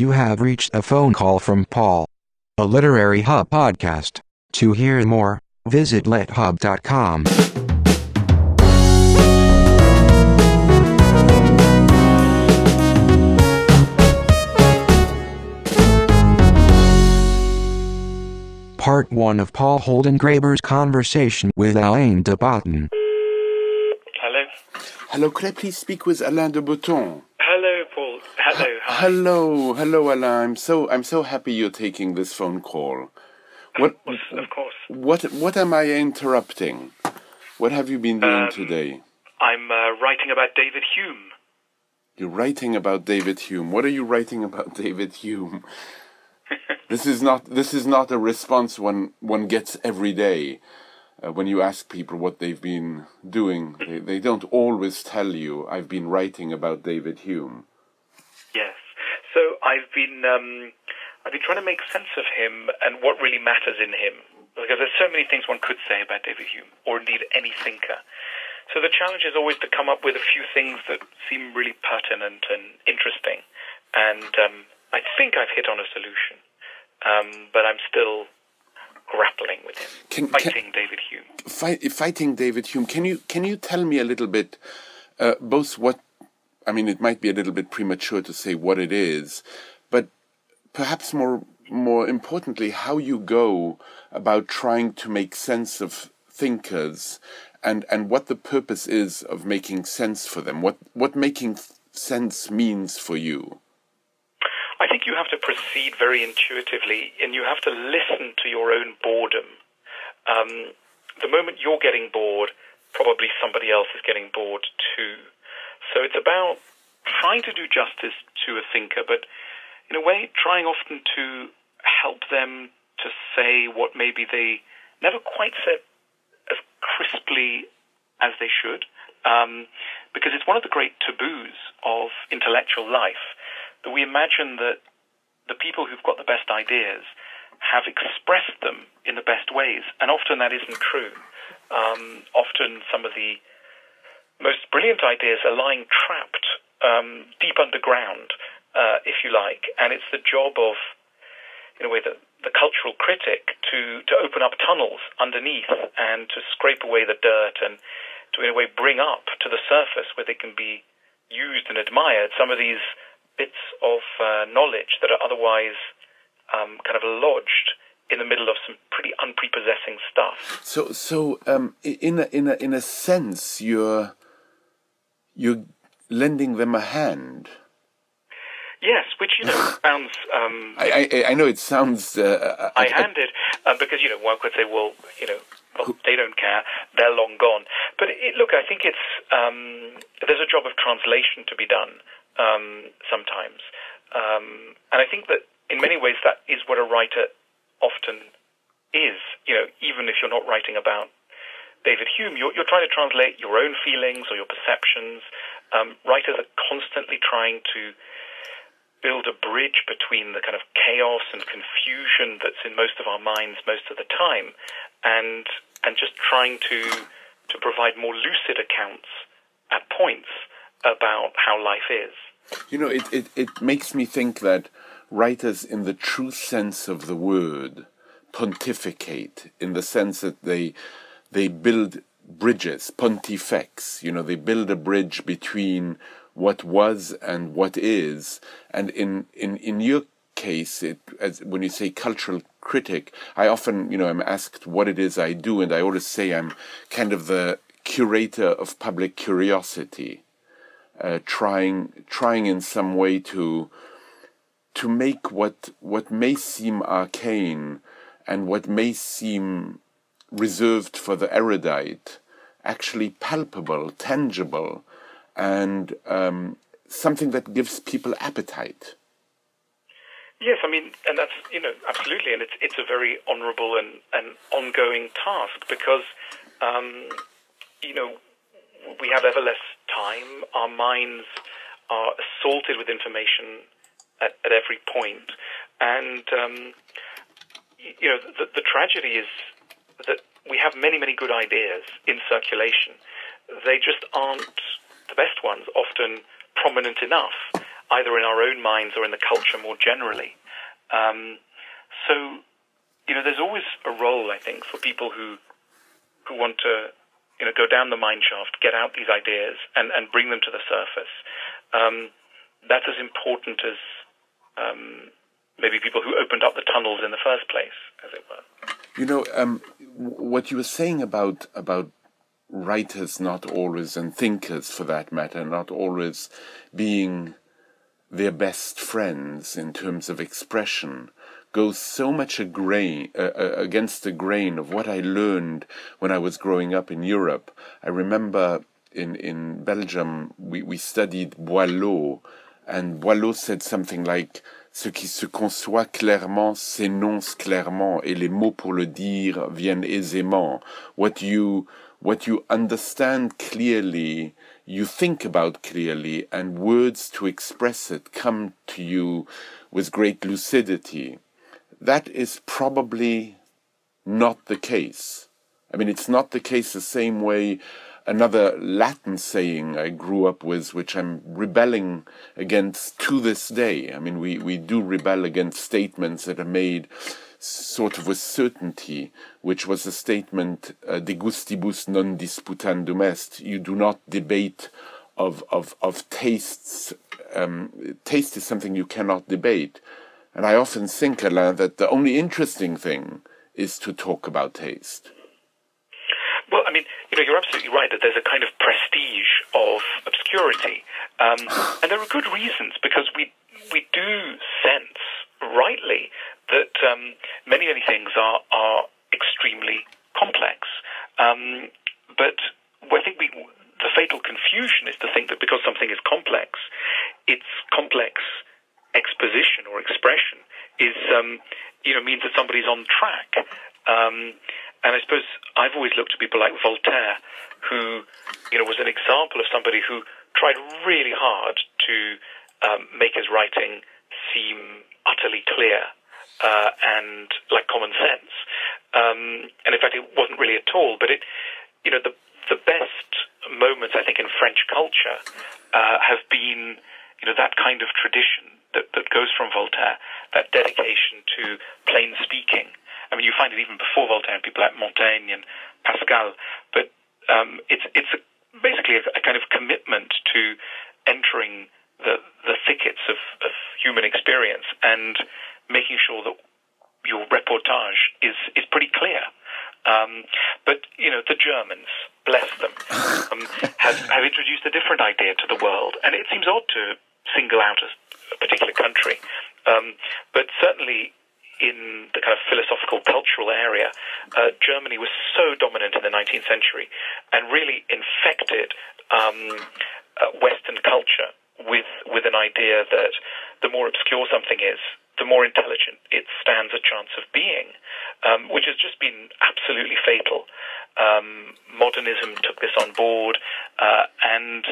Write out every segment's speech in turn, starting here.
You have reached a phone call from Paul, a Literary Hub podcast. To hear more, visit lithub.com. Part 1 of Paul Holden Holdengraber's conversation with Alain de Botton. Hello. Hello, could I please speak with Alain de Botton? Hello, Hello. Hi. Hello, hello, Alain. I'm so I'm so happy you're taking this phone call. What Of course. what what am I interrupting? What have you been doing Um, today? I'm uh, writing about David Hume. You're writing about David Hume. What are you writing about David Hume? this is not this is not a response one one gets every day. Uh, when you ask people what they've been doing, they, they don't always tell you, I've been writing about David Hume. Yes. So I've been um, I've been trying to make sense of him and what really matters in him. Because there's so many things one could say about David Hume, or indeed any thinker. So the challenge is always to come up with a few things that seem really pertinent and interesting. And um, I think I've hit on a solution, um, but I'm still grappling with him, Can- can- fighting David Hume. Fight, fighting David Hume. Can you can you tell me a little bit, uh, both what, I mean, it might be a little bit premature to say what it is, but perhaps more more importantly, how you go about trying to make sense of thinkers, and and what the purpose is of making sense for them. What what making sense means for you. I think you have to proceed very intuitively and you have to listen to your own boredom. Um, the moment you're getting bored, probably somebody else is getting bored too. So it's about trying to do justice to a thinker, but in a way, trying often to help them to say what maybe they never quite said as crisply as they should. Um, because it's one of the great taboos of intellectual life that we imagine that the people who've got the best ideas have expressed them in the best ways, and often that isn't true. Um, often some of the most brilliant ideas are lying trapped um, deep underground, uh, if you like, and it's the job of, in a way, the, the cultural critic to, to open up tunnels underneath and to scrape away the dirt and to, in a way, bring up to the surface where they can be used and admired some of these bits of uh, knowledge that are otherwise um, kind of lodged in the middle of some pretty unprepossessing stuff. So so um, in a, in a in a sense, you're you're lending them a hand. Yes, which you know sounds um, I, I, I know it sounds. Uh, I handed um, because you know one could say, well, you know, well, they don't care; they're long gone. But it, look, I think it's um, there's a job of translation to be done um, sometimes, um, and I think that in many ways that is what a writer often is. You know, even if you're not writing about David Hume, you're, you're trying to translate your own feelings or your perceptions. Um, writers are constantly trying to build a bridge between the kind of chaos and confusion that's in most of our minds most of the time, and and just trying to to provide more lucid accounts at points about how life is. You know, it, it, it makes me think that writers, in the true sense of the word, pontificate in the sense that they they build bridges, pontifex. You know, they build a bridge between what was and what is. And in in in your case, it as when you say cultural critic, I often you know I'm asked what it is I do, and I always say I'm kind of the curator of public curiosity uh, trying trying in some way to to make what what may seem arcane and what may seem reserved for the erudite actually palpable, tangible, and um, something that gives people appetite. Yes, I mean, and that's you know absolutely, and it's it's a very honourable and, and ongoing task because um, you know we have ever less time. Our minds are assaulted with information at, at every point, and um, you know the, the tragedy is that we have many many good ideas in circulation. They just aren't the best ones. Often prominent enough either in our own minds or in the culture more generally. Um, so, you know, there's always a role, I think, for people who who want to, you know, go down the mine shaft, get out these ideas, and, and bring them to the surface. Um, that's as important as um, maybe people who opened up the tunnels in the first place, as it were. You know, um, what you were saying about about writers not always and thinkers for that matter not always being their best friends in terms of expression goes so much grain, uh, against the grain of what I learned when I was growing up in Europe. I remember in, in Belgium, we, we studied Boileau, and Boileau said something like Ce qui se conçoit clairement s'énonce clairement, et les mots pour le dire viennent aisément. What you, what you understand clearly you think about clearly, and words to express it come to you with great lucidity. That is probably not the case. I mean, it's not the case the same way another Latin saying I grew up with, which I'm rebelling against to this day. I mean, we, we do rebel against statements that are made sort of with certainty, which was a statement uh, de gustibus non disputandum est. You do not debate of of of tastes. Um, taste is something you cannot debate, and I often think, Alain, that the only interesting thing is to talk about taste. Well, I mean, you know, you're absolutely right that there's a kind of prestige of obscurity, um, and there are good reasons because we we do sense rightly that um, many, many things are, are extremely complex. Um, but I think we, the fatal confusion is to think that because something is complex, its complex exposition or expression is, um, you know, means that somebody's on track. And I suppose I've always looked at people like Voltaire, who, you know, was an example of somebody who tried really hard to um, make his writing seem utterly clear uh, and like common sense. Um, and in fact, it wasn't really at all. But it, you know, the the best moments I think in French culture uh, have been, you know, that kind of tradition that, that goes from Voltaire, that dedication to plain speaking. I mean, you find it even before Voltaire, people like Montaigne and Pascal. But um, it's it's a, basically a, a kind of commitment to entering the the thickets of, of human experience and making sure that your reportage is, is pretty clear. Um, but you know, the Germans, bless them, um, have, have introduced a different idea to the world, and it seems odd to single out a, a particular country. Um, but certainly, in the kind of philosophical cultural area, uh, Germany was so dominant in the 19th century and really infected um, uh, Western culture with with an idea that the more obscure something is, the more intelligent it stands a chance of being, um, which has just been absolutely fatal. Um, modernism took this on board, uh, and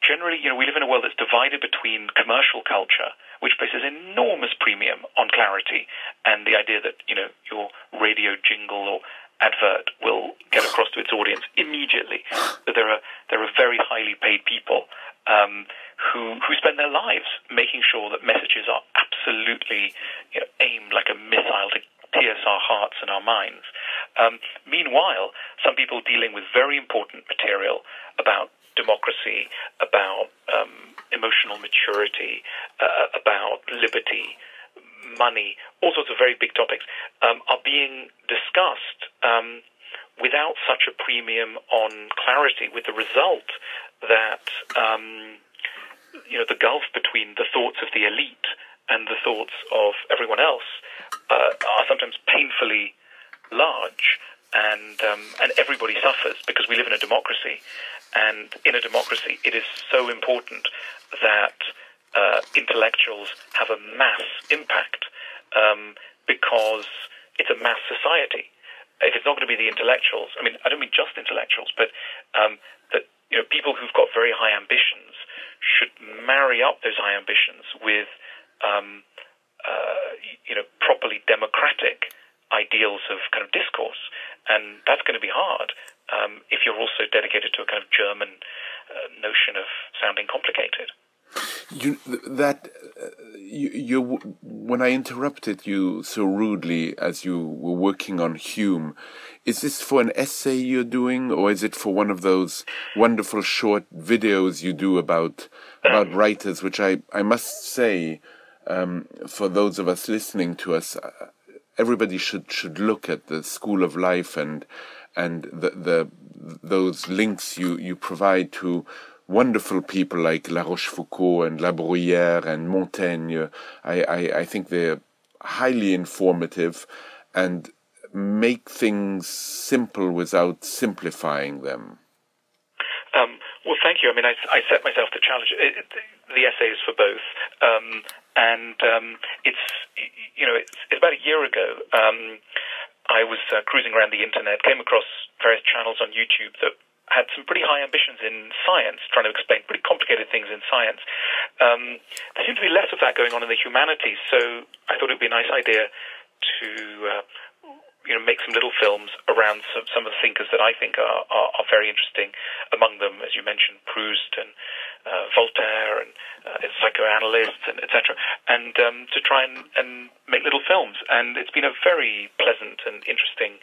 generally, you know, we live in a world that's divided between commercial culture, which places enormous premium on clarity, and the idea that you know your radio jingle or advert will get across to its audience immediately. That there are there are very highly paid people um, who who spend their lives making sure that messages are absolutely you know, aimed like a missile to pierce our hearts and our minds. Um, meanwhile, some people dealing with very important material about democracy, about um, emotional maturity, uh, about liberty, money, all sorts of very big topics, um, are being discussed um, without such a premium on clarity, with the result that um, you know the gulf between the thoughts of the elite and the thoughts of everyone else uh, are sometimes painfully large, and um, and everybody suffers because we live in a democracy, and in a democracy it is so important that uh, intellectuals have a mass impact um, because it's a mass society. If it's not going to be the intellectuals, I mean, I don't mean just intellectuals, but um, that you know people who've got very high ambitions should marry up those high ambitions with, um, uh, you know, properly democratic ideals of kind of discourse, and that's going to be hard um, if you're also dedicated to a kind of German uh, notion of sounding complicated. You that uh, you, you when I interrupted you so rudely as you were working on Hume, is this for an essay you're doing, or is it for one of those wonderful short videos you do about about writers? Which I I must say, um, for those of us listening to us, uh, everybody should should look at the School of Life and and the the those links you you provide to wonderful people like La Rochefoucauld and La Bruyère and Montaigne. I, I, I think they're highly informative and make things simple without simplifying them. Um, well, thank you. I mean, I, I set myself the challenge. It, it, the essay is for both, um, and um, it's you know it's, it's, about a year ago. Um, I was uh, cruising around the internet, came across various channels on YouTube that had some pretty high ambitions in science, trying to explain pretty complicated things in science. Um, there seems to be less of that going on in the humanities, so I thought it would be a nice idea to uh, you know make some little films around some, some of the thinkers that I think are, are, are very interesting. Among them, as you mentioned, Proust and uh, Voltaire and uh, psychoanalysts and etc. And um, to try and, and make little films, and it's been a very pleasant and interesting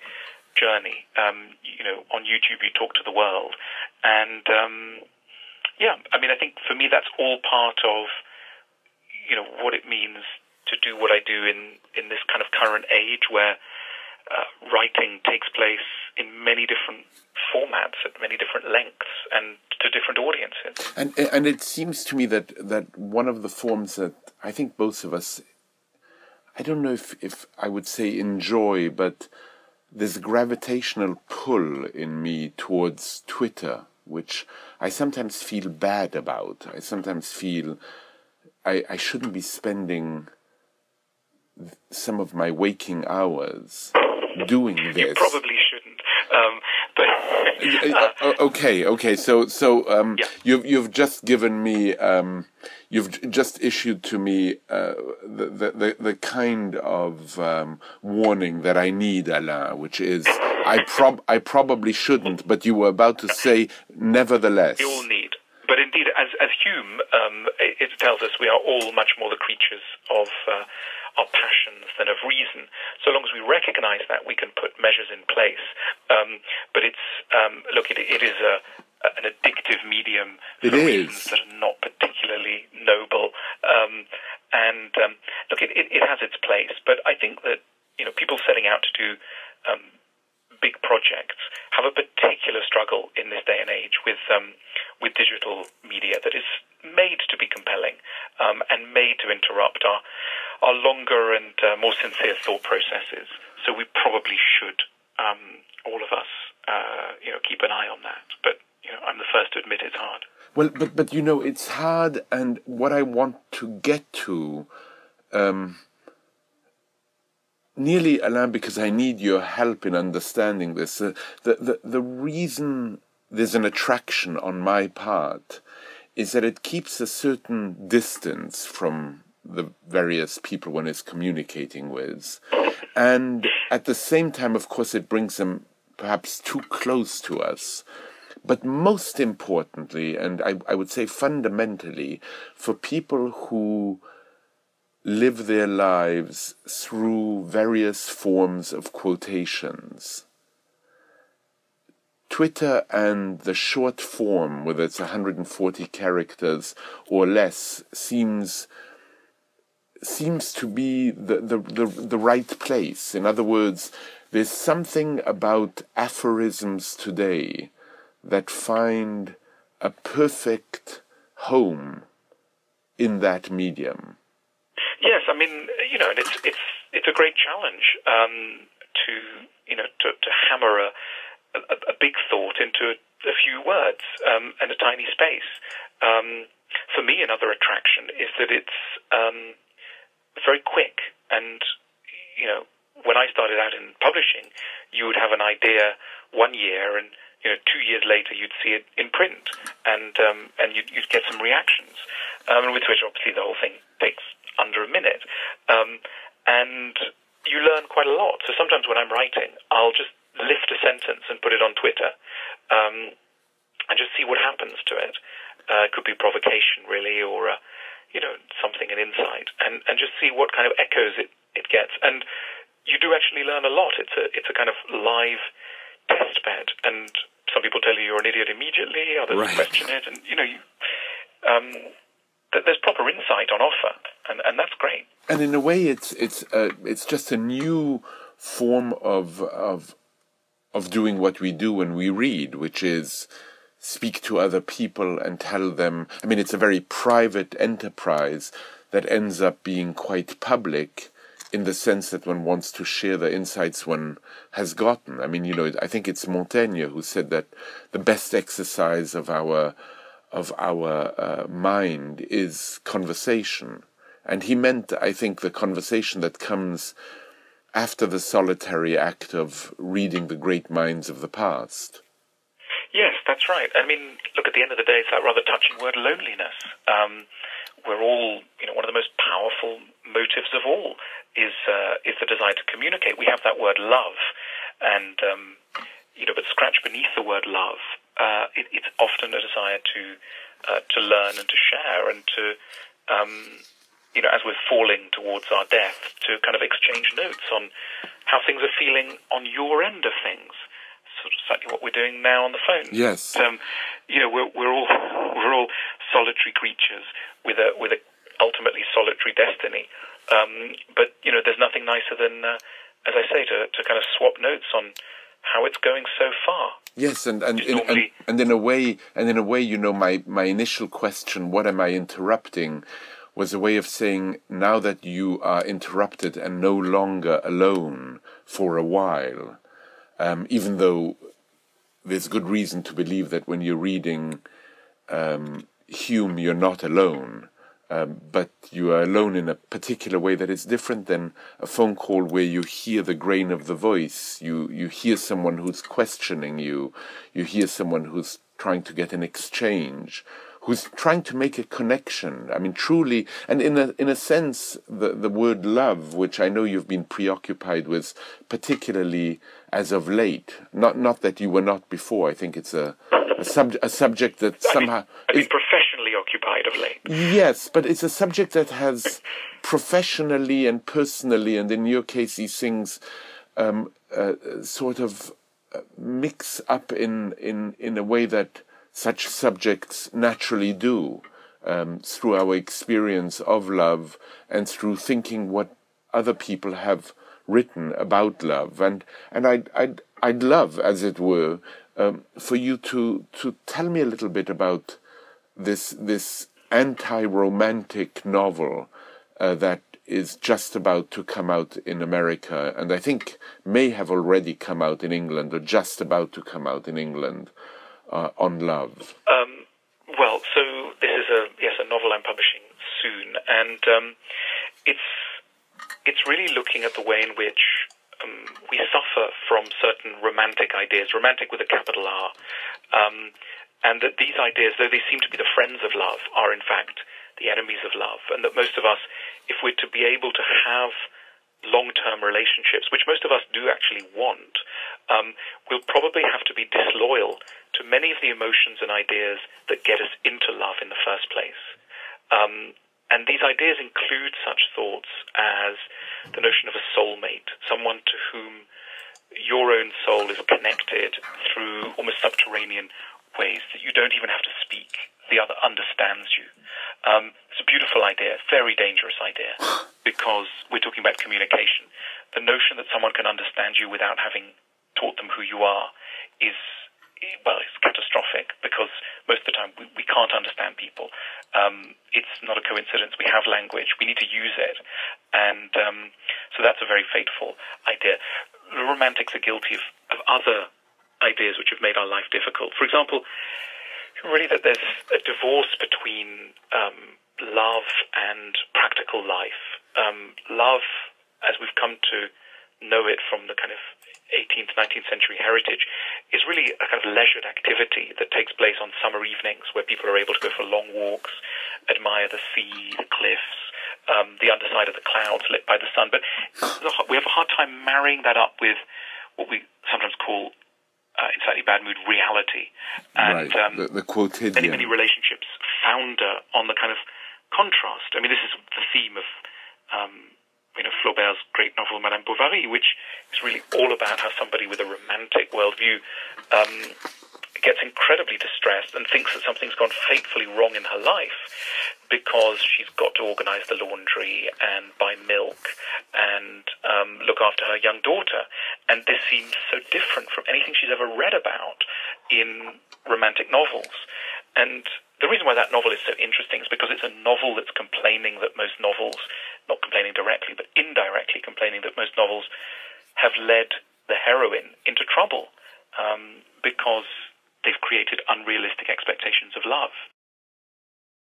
journey. Um, you know, on YouTube, you talk to the world, and um, yeah, I mean, I think for me, that's all part of you know what it means to do what I do in in this kind of current age where uh, writing takes place in many different formats at many different lengths and to different audiences. And and it seems to me that that one of the forms that I think both of us I don't know if, if I would say enjoy, but a gravitational pull in me towards Twitter, which I sometimes feel bad about. I sometimes feel I, I shouldn't be spending some of my waking hours doing this. You probably shouldn't. Um, but uh, okay, okay. So, so um, yeah. you've you've just given me um, you've just issued to me uh, the, the, the kind of um, warning that I need, Alain, which is I prob I probably shouldn't, but you were about to say nevertheless. You all need. But indeed, as, as Hume, um, it, it, tells us we are all much more the creatures of uh, our passions than of reason. So long as we recognize that, we can put measures in place. Um, but it's, um, look, it, it is a, an addictive medium for it reasons is. that are not particularly noble. Um, and um, look, it, it, it, has its place, but I think that you know people setting out to do um, big projects have a particular struggle in this day and age with um, with digital media that is made to be compelling um, and made to interrupt our our longer and uh, more sincere thought processes. So we probably should um, all of us uh, you know keep an eye on that, but you know, I'm the first to admit it's hard. Well, but but you know, it's hard, and what I want to get to, um, nearly Alain, because I need your help in understanding this. Uh, the the the reason there's an attraction on my part is that it keeps a certain distance from the various people one is communicating with, and at the same time, of course, it brings them perhaps too close to us but most importantly, and I, I would say fundamentally, for people who live their lives through various forms of quotations. Twitter and the short form, whether it's 140 characters or less, seems seems to be the, the, the, the right place. In other words, there's something about aphorisms today that find a perfect home in that medium. Yes, I mean, you know, it's it's it's a great challenge um, to you know to, to hammer a, a, a big thought into a, a few words um, and a tiny space. Um, for me, another attraction is that it's um, very quick, and you know, when I started out in publishing, you would have an idea one year and you know, two years later you'd see it in print, and um, and you'd, you'd, get some reactions. Um, with Twitter, obviously, the whole thing takes under a minute, um, and you learn quite a lot. So sometimes when I'm writing, I'll just lift a sentence and put it on Twitter, um, and just see what happens to it. Uh, it could be provocation, really, or you know, something, an insight, and, and just see what kind of echoes it, it gets. And you do actually learn a lot. It's a, it's a kind of live test bed. And some people tell you you're an idiot immediately, others Right. question it, and, you know, you, um, th- there's proper insight on offer, and, and that's great. and in a way it's it's uh, it's just a new form of of of doing what we do when we read which is speak to other people and tell them i mean it's a very private enterprise that ends up being quite public in the sense that one wants to share the insights one has gotten i mean you know i think it's montaigne who said that the best exercise of our of our uh, mind is conversation and he meant, I think, the conversation that comes after the solitary act of reading the great minds of the past. That's right. I mean, look, at the end of the day, it's that rather touching word, loneliness. Um, we're all, you know, one of the most powerful motives of all is uh, is the desire to communicate. We have that word love, and um, you know, but scratch beneath the word love, uh, it, it's often a desire to uh, to learn and to share and to um, you know, as we're falling towards our death, to kind of exchange notes on how things are feeling on your end of things. Sort of exactly what we're doing now on the phone. Yes. Um, you know, we're, we're all we're all solitary creatures with a with a ultimately solitary destiny. Um, but you know, there's nothing nicer than, uh, as I say, to to kind of swap notes on how it's going so far. Yes, and and in, and, and in a way, and in a way, you know, my my initial question, "What am I interrupting?" was a way of saying, now that you are interrupted and no longer alone for a while, um, even though there's good reason to believe that when you're reading um, Hume, you're not alone. Um, but you are alone in a particular way that is different than a phone call where you hear the grain of the voice. You you hear someone who's questioning you. You hear someone who's trying to get an exchange, who's trying to make a connection. I mean, truly, and in a in a sense, the the word love, which I know you've been preoccupied with, particularly as of late. Not not that you were not before. I think it's a a, sub, a subject that I've somehow I've is- professionally occupied of late. Yes, but it's a subject that has professionally and personally, and in your case, these things um, uh, sort of uh, mix up in, in, in a way that such subjects naturally do um, through our experience of love and through thinking what other people have written about love. And, and I'd, I'd, I'd love, as it were, um, for you to, to tell me a little bit about this this anti-romantic novel uh, that is just about to come out in America, and I think may have already come out in England or just about to come out in England uh, on love. Um, well, so this is a yes a novel I'm publishing soon, and um, it's it's really looking at the way in which um, we suffer from certain romantic ideas, romantic with a capital R, um, and that these ideas, though they seem to be the friends of love, are in fact the enemies of love, and that most of us, if we're to be able to have long-term relationships, which most of us do actually want, um, we'll probably have to be disloyal to many of the emotions and ideas that get us into love in the first place. Um, and these ideas include such thoughts as the notion of a soulmate, someone to whom your own soul is connected through almost subterranean ways that you don't even have to speak. The other understands you. Um, it's a beautiful idea, very dangerous idea, because we're talking about communication. The notion that someone can understand you without having taught them who you are is, well, it's catastrophic because most of the time we, we can't understand people. Um, it's not a coincidence. We have language. We need to use it. And um, so that's a very fateful idea. The romantics are guilty of, of other ideas which have made our life difficult. For example, really that there's a divorce between um, love and practical life. Um, love, as we've come to know it from the kind of 18th, 19th century heritage, is really a kind of leisured activity that takes place on summer evenings where people are able to go for long walks, admire the sea, the cliffs, um, the underside of the clouds lit by the sun. But we have a hard time marrying that up with what we sometimes call uh, in slightly bad mood reality. And right, um, the, the quotidian. many, many relationships founder on the kind of contrast. I mean, this is the theme of um, you know Flaubert's great novel Madame Bovary, which is really all about how somebody with a romantic worldview um, gets incredibly distressed and thinks that something's gone fatefully wrong in her life because she's got to organize the laundry and buy milk and um, look after her young daughter. And this seems so different from anything she's ever read about in romantic novels. And the reason why that novel is so interesting is because it's a novel that's complaining that most novels, not complaining directly, but indirectly complaining that most novels have led the heroine into trouble um, because they've created unrealistic expectations of love.